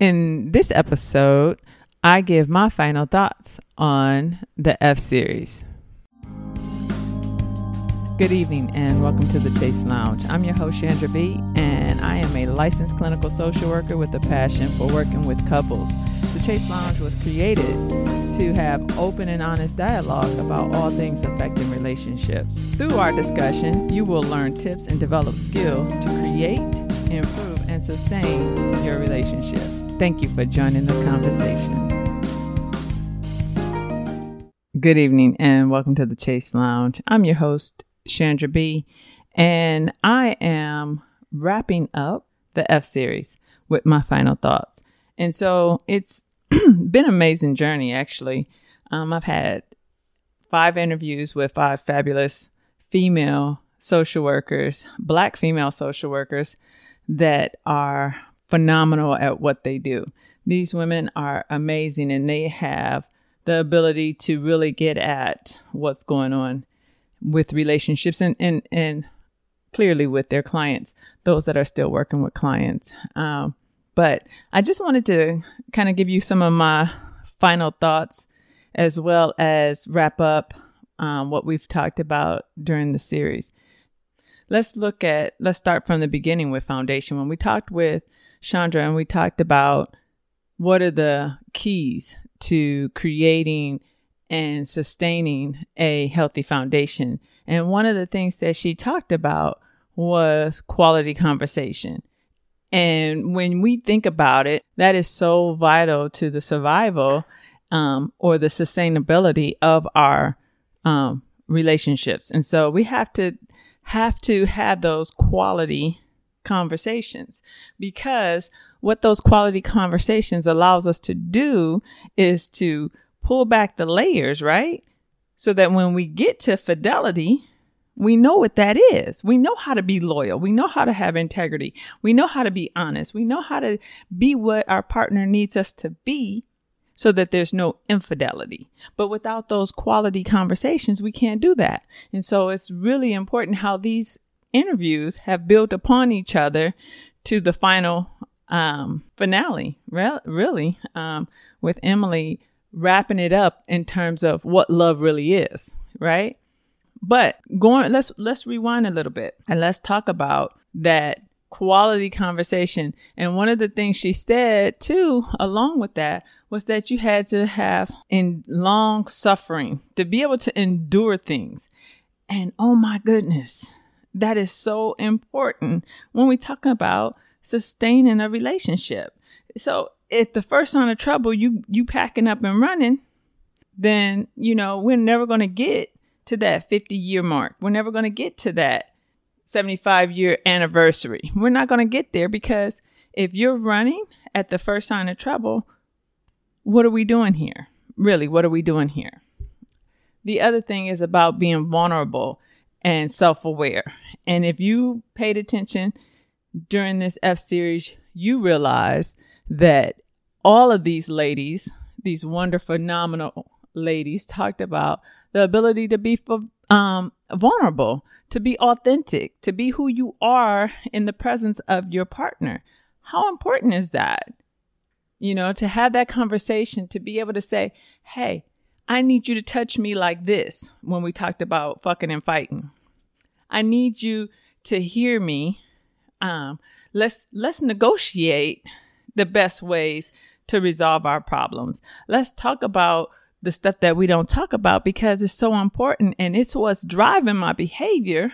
In this episode, I give my final thoughts on the F series. Good evening and welcome to the Chaise Lounge. I'm your host, Chandra B, and I am a licensed clinical social worker with a passion for working with couples. The Chaise Lounge was created to have open and honest dialogue about all things affecting relationships. Through our discussion, you will learn tips and develop skills to create, improve, and sustain your relationship. Thank you for joining the conversation. Good evening and welcome to the Chaise Lounge. I'm your host, Chandra B, and I am wrapping up the F series with my final thoughts. And so it's been an amazing journey, actually. Um, I've had five interviews with five fabulous female social workers, black female social workers that are phenomenal at what they do. These women are amazing and they have the ability to really get at what's going on with relationships and, and, and clearly with their clients, those that are still working with clients. Um, but I just wanted to kind of give you some of my final thoughts as well as wrap up um, what we've talked about during the series. Let's look at, let's start from the beginning with foundation. When we talked with Chandra, and we talked about what are the keys to creating and sustaining a healthy foundation. And one of the things that she talked about was quality conversation. And when we think about it, that is so vital to the survival um, or the sustainability of our um, relationships. And so we have to have to have those quality conversations because what those quality conversations allows us to do is to pull back the layers, right? So that when we get to fidelity, we know what that is. We know how to be loyal. We know how to have integrity. We know how to be honest. We know how to be what our partner needs us to be so that there's no infidelity. But without those quality conversations, we can't do that. And so it's really important how these interviews have built upon each other to the final um, finale, re- really, um, with Emily wrapping it up in terms of what love really is, right? But going, let's let's rewind a little bit and let's talk about that quality conversation. And one of the things she said too, along with that, was that you had to have in long suffering to be able to endure things. And oh my goodness, that is so important when we talk about sustaining a relationship. So if the first sign of trouble you you packing up and running, then you know we're never going to get to that 50 year mark. We're never going to get to that 75 year anniversary. We're not going to get there because if you're running at the first sign of trouble, what are we doing here? Really, what are we doing here? The other thing is about being vulnerable and self aware. And if you paid attention during this F series, you realize that all of these ladies, these wonderful, phenomenal ladies, talked about the ability to be um, vulnerable, to be authentic, to be who you are in the presence of your partner. How important is that? You know, to have that conversation, to be able to say, hey, I need you to touch me like this when we talked about fucking and fighting. I need you to hear me. Um, let's let's negotiate the best ways to resolve our problems. Let's talk about the stuff that we don't talk about because it's so important and it's what's driving my behavior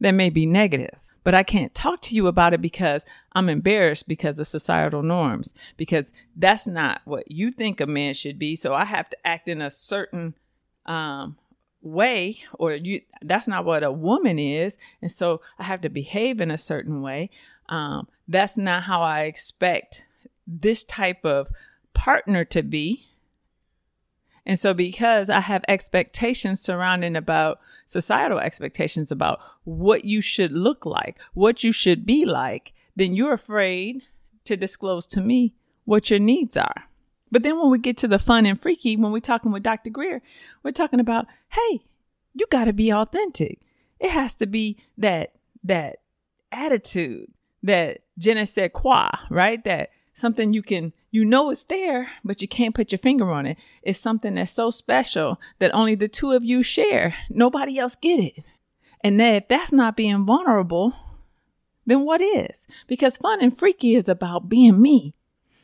that may be negative. But I can't talk to you about it because I'm embarrassed because of societal norms, because that's not what you think a man should be. So I have to act in a certain um, way or you that's not what a woman is and so i have to behave in a certain way um, that's not how i expect this type of partner to be and so because i have expectations surrounding about societal expectations about what you should look like what you should be like then you're afraid to disclose to me what your needs are but then when we get to the fun and freaky, when we're talking with Dr. Greer, we're talking about, hey, you got to be authentic. It has to be that that attitude, that je ne sais quoi, right? That something you can, you know it's there, but you can't put your finger on it. It's something that's so special that only the two of you share. Nobody else get it. And then if that's not being vulnerable, then what is? Because fun and freaky is about being me.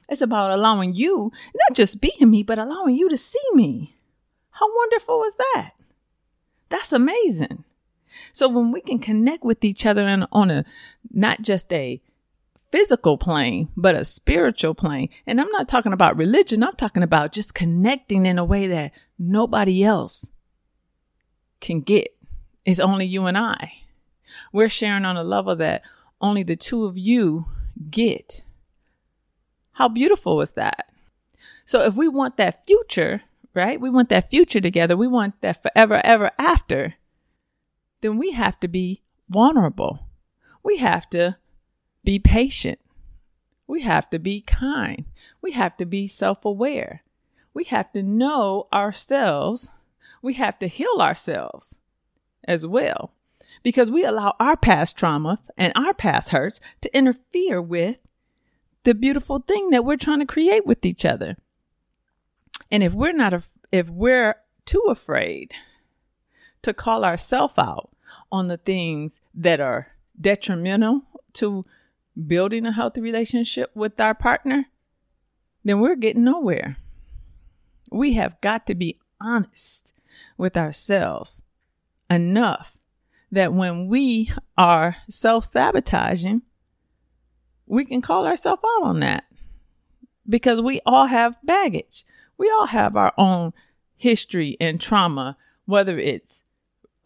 It's about allowing you, not just being me, but allowing you to see me. How wonderful is that? That's amazing. So when we can connect with each other and on a not just a physical plane, but a spiritual plane. And I'm not talking about religion. I'm talking about just connecting in a way that nobody else can get. It's only you and I. We're sharing on a level that only the two of you get. How beautiful is that? So if we want that future, right? We want that future together. We want that forever, ever after. Then we have to be vulnerable. We have to be patient. We have to be kind. We have to be self aware. We have to know ourselves. We have to heal ourselves as well because we allow our past traumas and our past hurts to interfere with the beautiful thing that we're trying to create with each other. And if we're not, if we're too afraid to call ourselves out on the things that are detrimental to building a healthy relationship with our partner, then we're getting nowhere. We have got to be honest with ourselves enough that when we are self sabotaging, we can call ourselves out on that because we all have baggage. We all have our own history and trauma, whether it's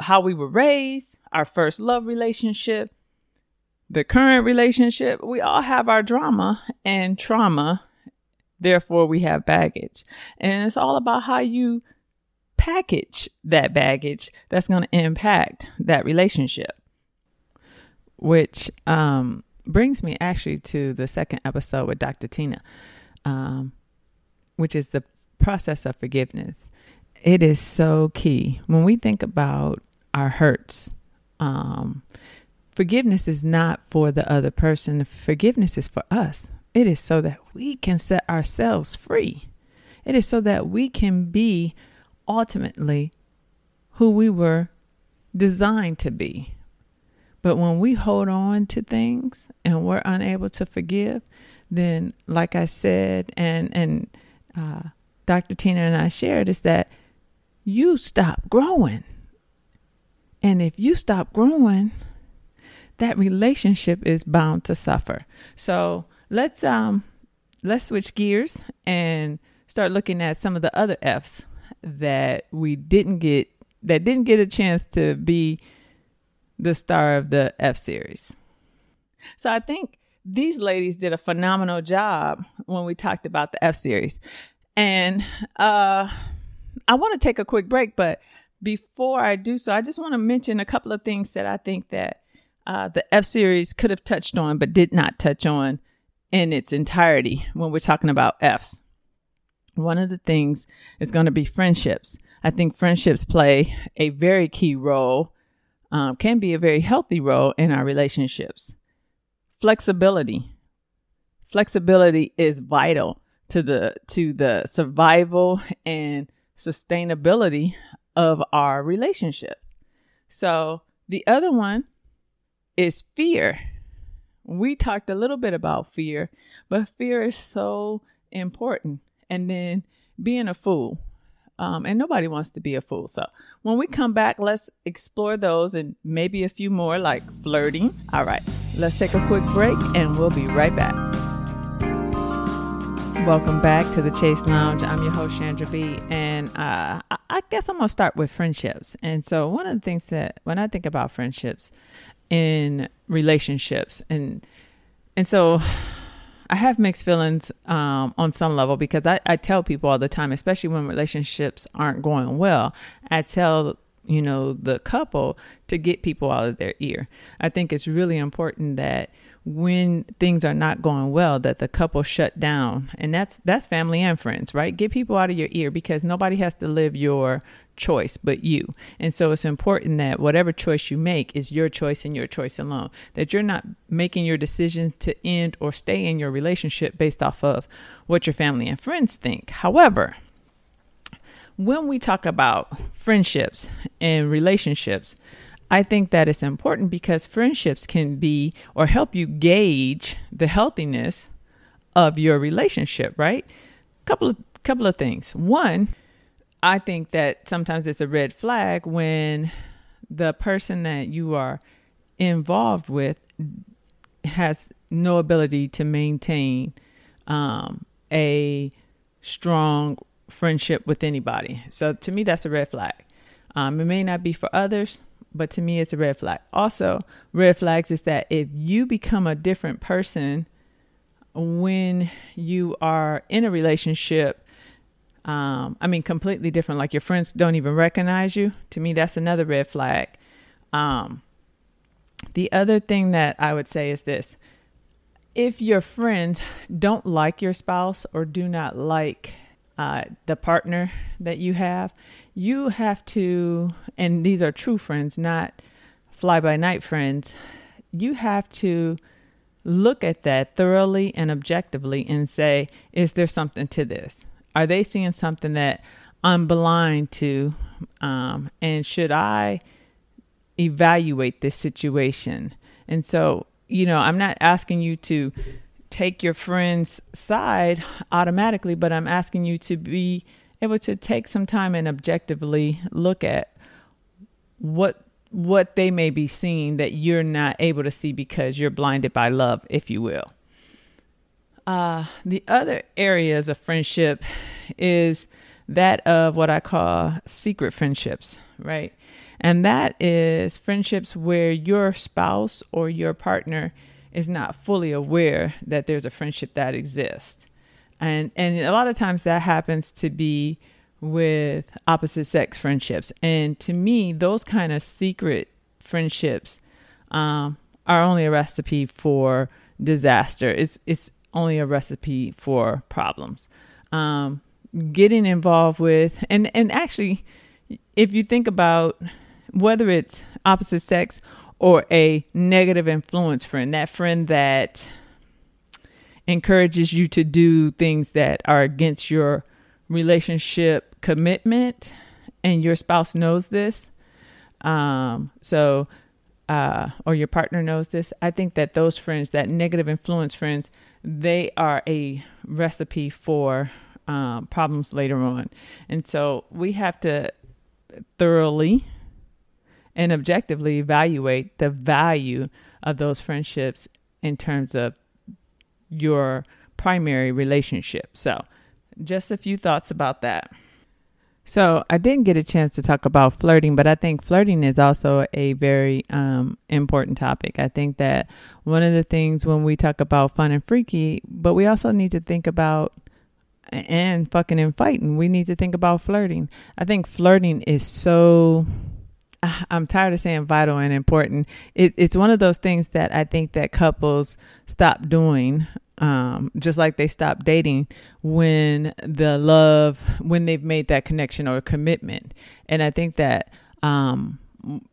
how we were raised, our first love relationship, the current relationship. We all have our drama and trauma. Therefore, we have baggage. And it's all about how you package that baggage that's going to impact that relationship. Which um, brings me actually to the second episode with Dr. Tina, um, which is the process of forgiveness. It is so key when we think about our hurts. Um, forgiveness is not for the other person, forgiveness is for us. It is so that we can set ourselves free. It is so that we can be ultimately who we were designed to be. But when we hold on to things and we're unable to forgive, then, like I said, and and uh, Dr. Tina and I shared, is that you stop growing. And if you stop growing, that relationship is bound to suffer. So let's um let's switch gears and start looking at some of the other F's that we didn't get that didn't get a chance to be the star of the F series. So I think these ladies did a phenomenal job when we talked about the F series. And uh I want to take a quick break, but before I do so, I just want to mention a couple of things that I think that uh, the F series could have touched on, but did not touch on in its entirety when we're talking about Fs one of the things is going to be friendships. I think friendships play a very key role, um, can be a very healthy role in our relationships. Flexibility. Flexibility is vital to the to the survival and sustainability of our relationship. So the other one is fear. We talked a little bit about fear, but fear is so important and then being a fool. Um, and nobody wants to be a fool. So when we come back, let's explore those and maybe a few more like flirting. All right, let's take a quick break and we'll be right back. Welcome back to the Chaise Lounge. I'm your host, Chandra B. And uh, I guess I'm going to start with friendships. And so, one of the things that when I think about friendships in relationships, and and so I have mixed feelings um, on some level because I, I tell people all the time, especially when relationships aren't going well, I tell you know the couple to get people out of their ear. I think it's really important that when things are not going well that the couple shut down. And that's that's family and friends right? Get people out of your ear because nobody has to live your choice but you and so it's important that whatever choice you make is your choice and your choice alone that you're not making your decision to end or stay in your relationship based off of what your family and friends think however when we talk about friendships and relationships I think that it's important because friendships can be or help you gauge the healthiness of your relationship, right? Couple of couple of things. One, I think that sometimes it's a red flag when the person that you are involved with has no ability to maintain um, a strong friendship with anybody. So to me, that's a red flag. Um, it may not be for others, but to me, it's a red flag. Also, red flags is that if you become a different person when you are in a relationship, um, I mean, completely different, like your friends don't even recognize you, to me, that's another red flag. Um, the other thing that I would say is this if your friends don't like your spouse or do not like uh, the partner that you have, you have to, and these are true friends, not fly by night friends, you have to look at that thoroughly and objectively and say, is there something to this? Are they seeing something that I'm blind to? Um, and should I evaluate this situation? And so, you know, I'm not asking you to take your friend's side automatically, but I'm asking you to be able to take some time and objectively look at what what they may be seeing that you're not able to see because you're blinded by love, if you will. Uh, the other areas of friendship is that of what I call secret friendships, right? And that is friendships where your spouse or your partner is not fully aware that there's a friendship that exists. And and a lot of times that happens to be with opposite sex friendships. And to me those kind of secret friendships um, are only a recipe for disaster. It's it's only a recipe for problems. Um, getting involved with and and actually if you think about whether it's opposite sex or a negative influence friend that friend that encourages you to do things that are against your relationship commitment and your spouse knows this um, so uh, or your partner knows this i think that those friends that negative influence friends they are a recipe for um, problems later on and so we have to thoroughly and objectively evaluate the value of those friendships in terms of your primary relationship. So, just a few thoughts about that. So, I didn't get a chance to talk about flirting, but I think flirting is also a very um, important topic. I think that one of the things when we talk about fun and freaky, but we also need to think about and fucking and fighting, we need to think about flirting. I think flirting is so I'm tired of saying vital and important. It, it's one of those things that I think that couples stop doing, um, just like they stop dating when the love, when they've made that connection or commitment. And I think that um,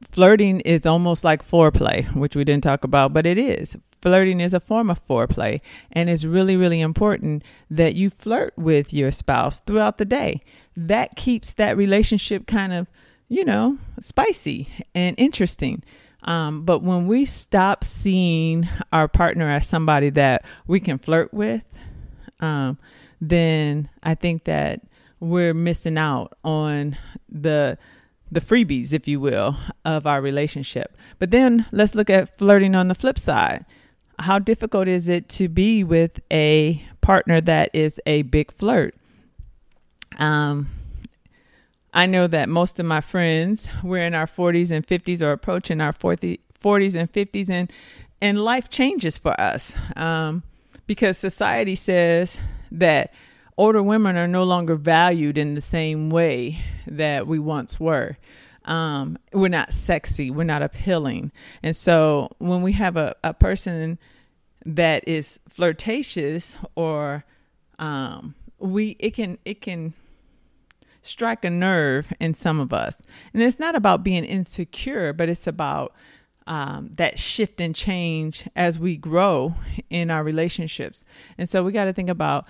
flirting is almost like foreplay, which we didn't talk about, but it is. Flirting is a form of foreplay, and it's really, really important that you flirt with your spouse throughout the day. That keeps that relationship kind of you know, spicy and interesting. Um, but when we stop seeing our partner as somebody that we can flirt with, um, then I think that we're missing out on the the freebies, if you will, of our relationship. But then let's look at flirting on the flip side. How difficult is it to be with a partner that is a big flirt? Um, I know that most of my friends, we're in our 40s and 50s or approaching our 40, 40s and 50s, and, and life changes for us um, because society says that older women are no longer valued in the same way that we once were. Um, we're not sexy, we're not appealing. And so when we have a, a person that is flirtatious or um, we it can it can strike a nerve in some of us. And it's not about being insecure, but it's about um, that shift and change as we grow in our relationships. And so we got to think about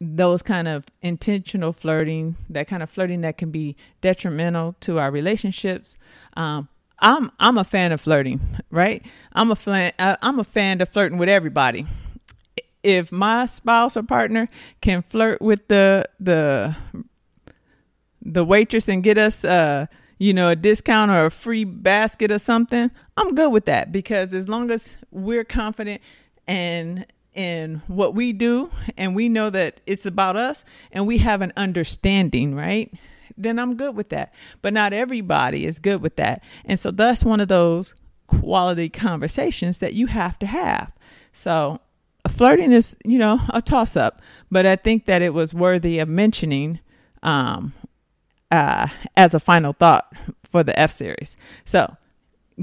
those kind of intentional flirting, that kind of flirting that can be detrimental to our relationships. Um, I'm I'm a fan of flirting, right? I'm a fan uh, I'm a fan of flirting with everybody. If my spouse or partner can flirt with the the the waitress and get us uh you know a discount or a free basket or something, I'm good with that because as long as we're confident and in what we do and we know that it's about us and we have an understanding, right? Then I'm good with that. But not everybody is good with that. And so that's one of those quality conversations that you have to have. So flirting is, you know, a toss up, but I think that it was worthy of mentioning um, uh, as a final thought for the F series. So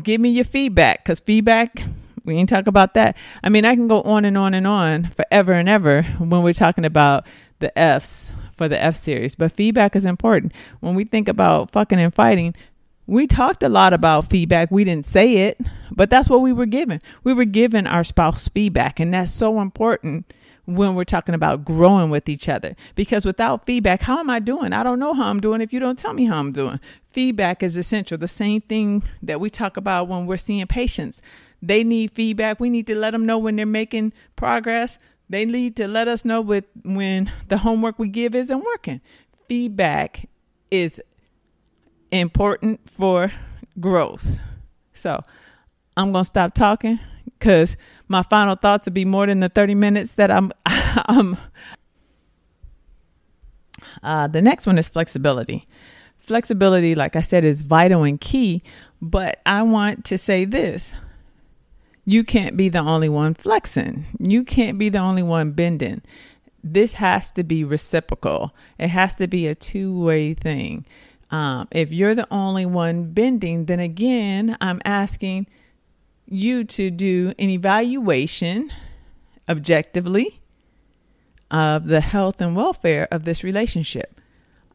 give me your feedback because feedback we ain't talk about that. I mean, I can go on and on and on forever and ever when we're talking about the F's for the F series, but feedback is important. When we think about fucking and fighting, we talked a lot about feedback. We didn't say it, but that's what we were given. We were given our spouse feedback, and that's so important when we're talking about growing with each other. Because without feedback, how am I doing? I don't know how I'm doing if you don't tell me how I'm doing. Feedback is essential. The same thing that we talk about when we're seeing patients. They need feedback. We need to let them know when they're making progress. They need to let us know with when the homework we give isn't working. Feedback is important for growth. So I'm gonna stop talking because my final thoughts will be more than the 30 minutes that I'm. I'm uh, the next one is flexibility. Flexibility, like I said, is vital and key. But I want to say this you can't be the only one flexing. You can't be the only one bending. This has to be reciprocal. It has to be a two way thing. Um, if you're the only one bending, then again, I'm asking you to do an evaluation objectively of the health and welfare of this relationship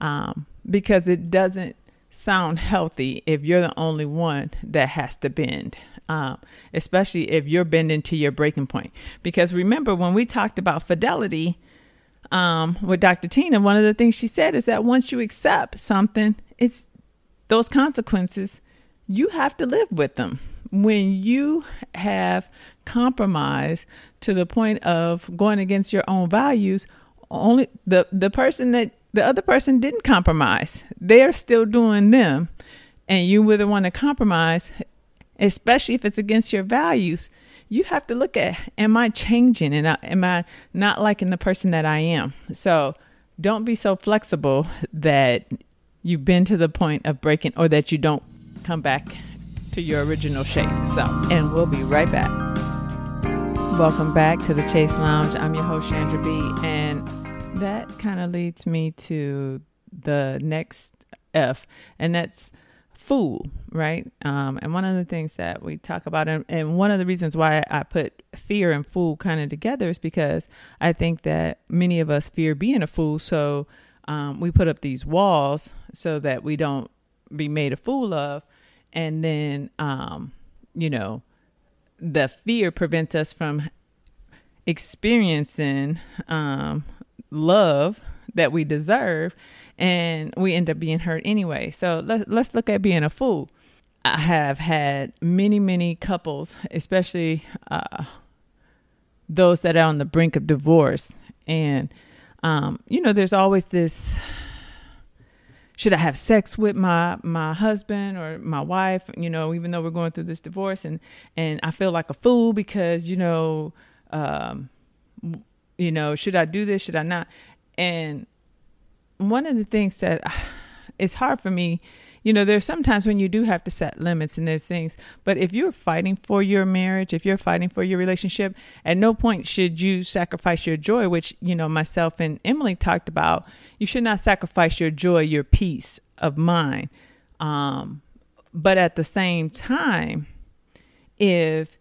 um, because it doesn't sound healthy if you're the only one that has to bend um, especially if you're bending to your breaking point. Because remember, when we talked about fidelity um, with Dr. Tina, one of the things she said is that once you accept something, it's those consequences, you have to live with them. When you have compromised to the point of going against your own values, only the, the person that the other person didn't compromise, they're still doing them. And you were the one to compromise, especially if it's against your values, you have to look at am I changing and am I not liking the person that I am? So don't be so flexible that you've been to the point of breaking or that you don't come back to your original shape. So, and we'll be right back. Welcome back to the Chaise Lounge. I'm your host, Chandra B. And that kind of leads me to the next F, and that's fool, right? Um, and one of the things that we talk about, and, and one of the reasons why I put fear and fool kind of together is because I think that many of us fear being a fool. So um, we put up these walls so that we don't be made a fool of. And then, um, you know, the fear prevents us from experiencing um, love that we deserve and we end up being hurt anyway. So let's let's look at being a fool. I have had many many couples, especially uh, those that are on the brink of divorce, and um, you know, there's always this. Should I have sex with my my husband or my wife? You know, even though we're going through this divorce, and and I feel like a fool because you know, um, you know, should I do this? Should I not? And one of the things that it's hard for me you know there's sometimes when you do have to set limits and there's things but if you're fighting for your marriage if you're fighting for your relationship at no point should you sacrifice your joy which you know myself and emily talked about you should not sacrifice your joy your peace of mind um, but at the same time if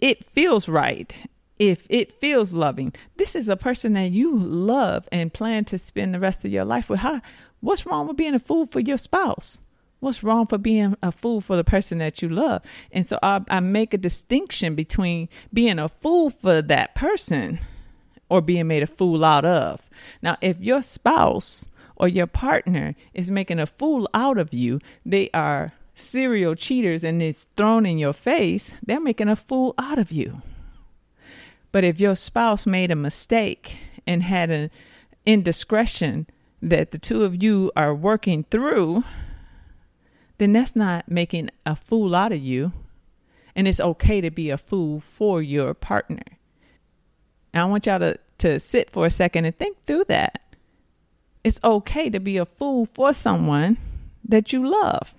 it feels right if it feels loving. This is a person that you love and plan to spend the rest of your life with. How, what's wrong with being a fool for your spouse? What's wrong for being a fool for the person that you love? And so I, I make a distinction between being a fool for that person or being made a fool out of. Now, if your spouse or your partner is making a fool out of you, they are serial cheaters and it's thrown in your face, they're making a fool out of you. But if your spouse made a mistake and had an indiscretion that the two of you are working through, then that's not making a fool out of you. And it's okay to be a fool for your partner. And I want y'all to, to sit for a second and think through that. It's okay to be a fool for someone that you love.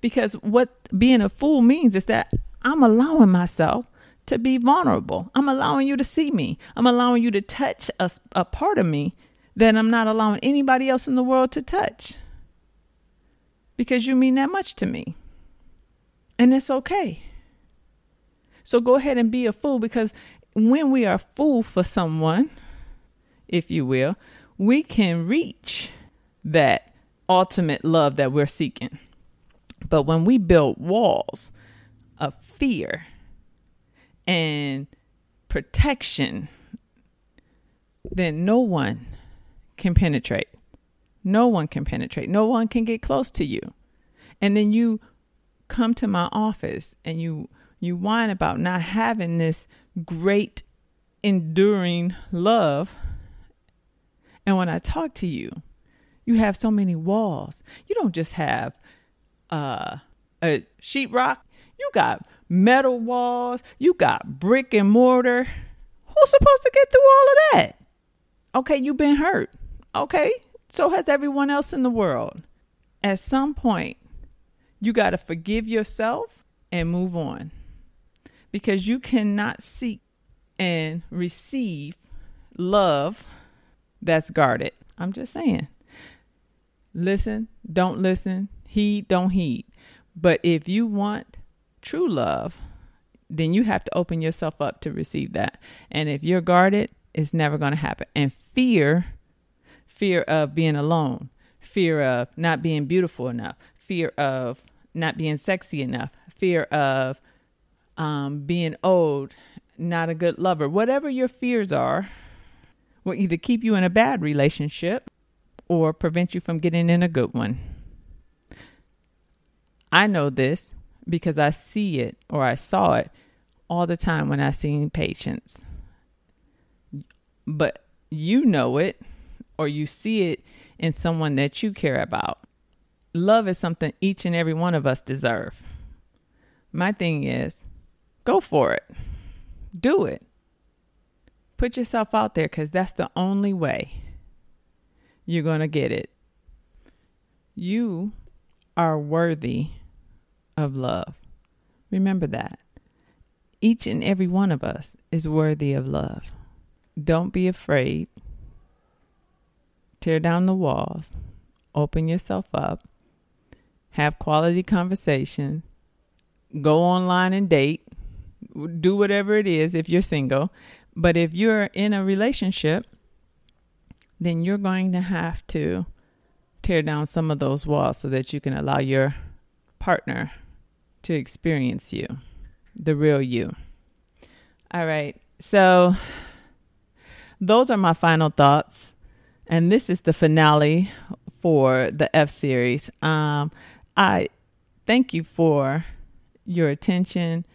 Because what being a fool means is that I'm allowing myself to be vulnerable. I'm allowing you to see me. I'm allowing you to touch a, a part of me that I'm not allowing anybody else in the world to touch because you mean that much to me. And it's okay. So go ahead and be a fool because when we are fool for someone, if you will, we can reach that ultimate love that we're seeking. But when we build walls of fear and protection, then no one can penetrate. No one can penetrate. No one can get close to you. And then you come to my office and you you whine about not having this great enduring love. And when I talk to you, you have so many walls. You don't just have uh, a sheetrock. You got metal walls. You got brick and mortar. Who's supposed to get through all of that? Okay, you've been hurt. Okay, so has everyone else in the world. At some point, you got to forgive yourself and move on because you cannot seek and receive love that's guarded. I'm just saying. Listen, don't listen, heed, don't heed. But if you want true love, then you have to open yourself up to receive that. And if you're guarded, it's never going to happen. And fear fear of being alone, fear of not being beautiful enough, fear of not being sexy enough, fear of um, being old, not a good lover. Whatever your fears are, will either keep you in a bad relationship or prevent you from getting in a good one. I know this because I see it or I saw it all the time when I seen patients. But you know it or you see it in someone that you care about. Love is something each and every one of us deserve. My thing is, go for it. Do it. Put yourself out there because that's the only way you're going to get it. You are worthy of love. Remember that. Each and every one of us is worthy of love. Don't be afraid tear down the walls, open yourself up, have quality conversation, go online and date, do whatever it is if you're single. But if you're in a relationship, then you're going to have to tear down some of those walls so that you can allow your partner to experience you, the real you. All right. So, those are my final thoughts and this is the finale for the F series. Um, I thank you for your attention.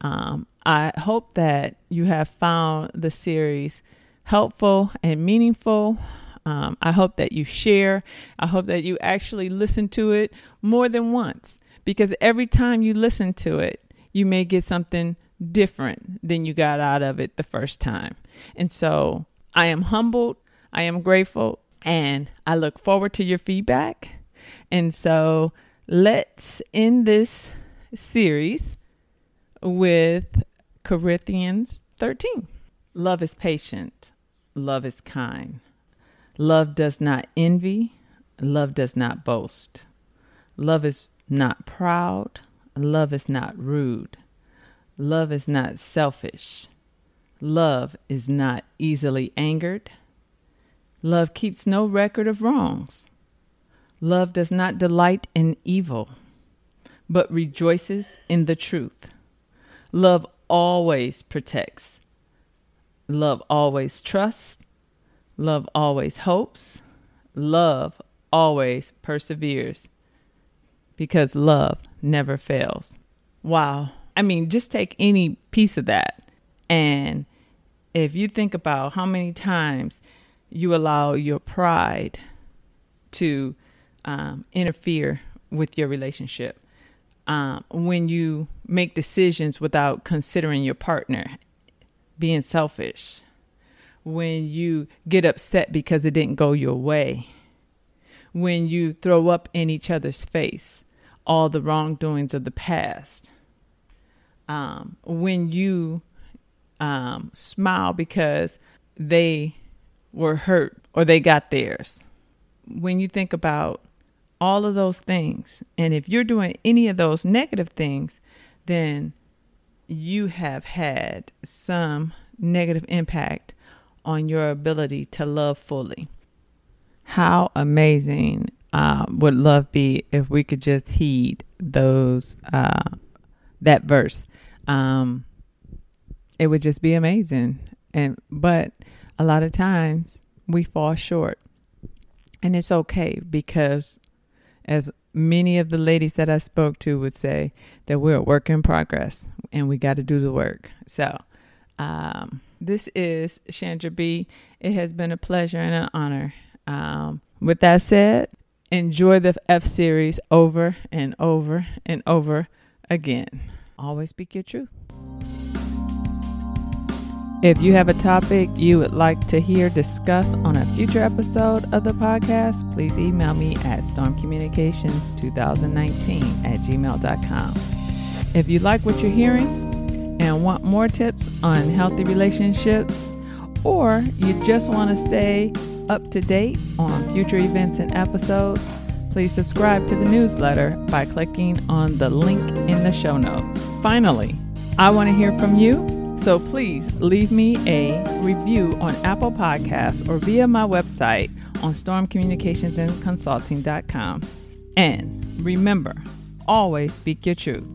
Um, I hope that you have found the series helpful and meaningful. Um, I hope that you share. I hope that you actually listen to it more than once because every time you listen to it, you may get something different than you got out of it the first time. And so I am humbled I am grateful and I look forward to your feedback. And so let's end this series with Corinthians 13. Love is patient, love is kind. Love does not envy, love does not boast. Love is not proud, love is not rude. Love is not selfish. Love is not easily angered. Love keeps no record of wrongs. Love does not delight in evil, but rejoices in the truth. Love always protects. Love always trusts. Love always hopes. Love always perseveres because love never fails. Wow. I mean, just take any piece of that. And if you think about how many times you allow your pride to um, interfere with your relationship, um, when you make decisions without considering your partner, being selfish, when you get upset because it didn't go your way, when you throw up in each other's face all the wrongdoings of the past, um, when you um, smile because they were hurt or they got theirs. When you think about all of those things, and if you're doing any of those negative things, then you have had some negative impact on your ability to love fully. How amazing uh, would love be if we could just heed those uh, that verse? Um, it would just be amazing. And but a lot of times we fall short, and it's okay because, as many of the ladies that I spoke to would say, that we're a work in progress and we got to do the work. So. Um, this is Chandra B. It has been a pleasure and an honor. Um, with that said, enjoy the F series over and over and over again. Always speak your truth. If you have a topic you would like to hear discussed on a future episode of the podcast, please email me at stormcommunications2019 at gmail.com. If you like what you're hearing, and want more tips on healthy relationships, or you just want to stay up to date on future events and episodes, please subscribe to the newsletter by clicking on the link in the show notes. Finally, I want to hear from you, so please leave me a review on Apple Podcasts or via my website on stormcommunicationsandconsulting.com. And remember, always speak your truth.